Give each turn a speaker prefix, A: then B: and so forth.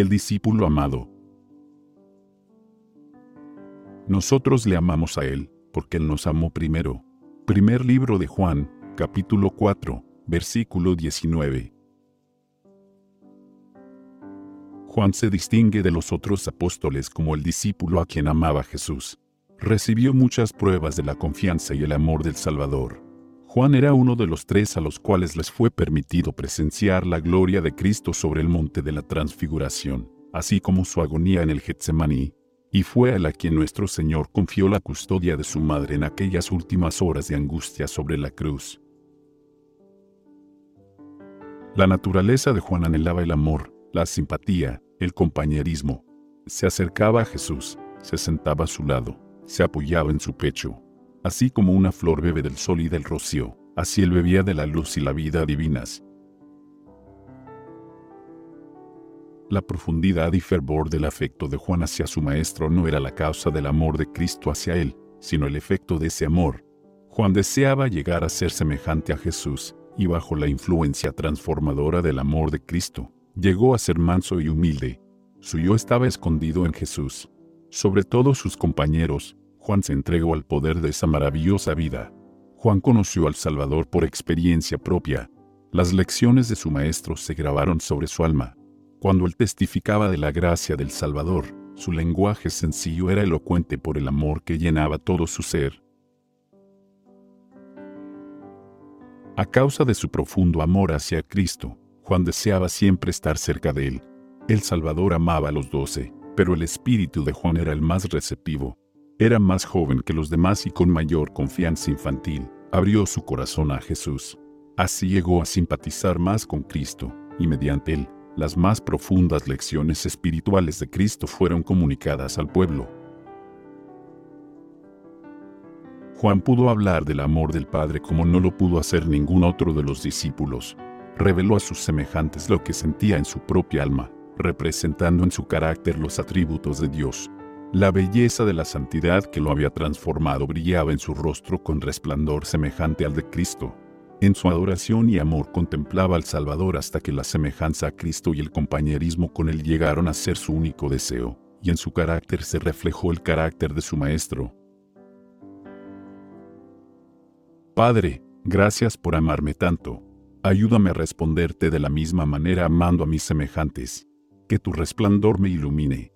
A: el discípulo amado. Nosotros le amamos a Él, porque Él nos amó primero. Primer libro de Juan, capítulo 4, versículo 19. Juan se distingue de los otros apóstoles como el discípulo a quien amaba Jesús. Recibió muchas pruebas de la confianza y el amor del Salvador. Juan era uno de los tres a los cuales les fue permitido presenciar la gloria de Cristo sobre el monte de la transfiguración, así como su agonía en el Getsemaní, y fue a la quien nuestro Señor confió la custodia de su madre en aquellas últimas horas de angustia sobre la cruz. La naturaleza de Juan anhelaba el amor, la simpatía, el compañerismo. Se acercaba a Jesús, se sentaba a su lado, se apoyaba en su pecho. Así como una flor bebe del sol y del rocío, así él bebía de la luz y la vida divinas. La profundidad y fervor del afecto de Juan hacia su maestro no era la causa del amor de Cristo hacia él, sino el efecto de ese amor. Juan deseaba llegar a ser semejante a Jesús, y bajo la influencia transformadora del amor de Cristo, Llegó a ser manso y humilde. Su yo estaba escondido en Jesús. Sobre todos sus compañeros, Juan se entregó al poder de esa maravillosa vida. Juan conoció al Salvador por experiencia propia. Las lecciones de su maestro se grabaron sobre su alma. Cuando él testificaba de la gracia del Salvador, su lenguaje sencillo era elocuente por el amor que llenaba todo su ser. A causa de su profundo amor hacia Cristo, Juan deseaba siempre estar cerca de él. El Salvador amaba a los doce, pero el espíritu de Juan era el más receptivo. Era más joven que los demás y con mayor confianza infantil, abrió su corazón a Jesús. Así llegó a simpatizar más con Cristo, y mediante él, las más profundas lecciones espirituales de Cristo fueron comunicadas al pueblo. Juan pudo hablar del amor del Padre como no lo pudo hacer ningún otro de los discípulos reveló a sus semejantes lo que sentía en su propia alma, representando en su carácter los atributos de Dios. La belleza de la santidad que lo había transformado brillaba en su rostro con resplandor semejante al de Cristo. En su adoración y amor contemplaba al Salvador hasta que la semejanza a Cristo y el compañerismo con él llegaron a ser su único deseo, y en su carácter se reflejó el carácter de su Maestro. Padre, gracias por amarme tanto Ayúdame a responderte de la misma manera amando a mis semejantes. Que tu resplandor me ilumine.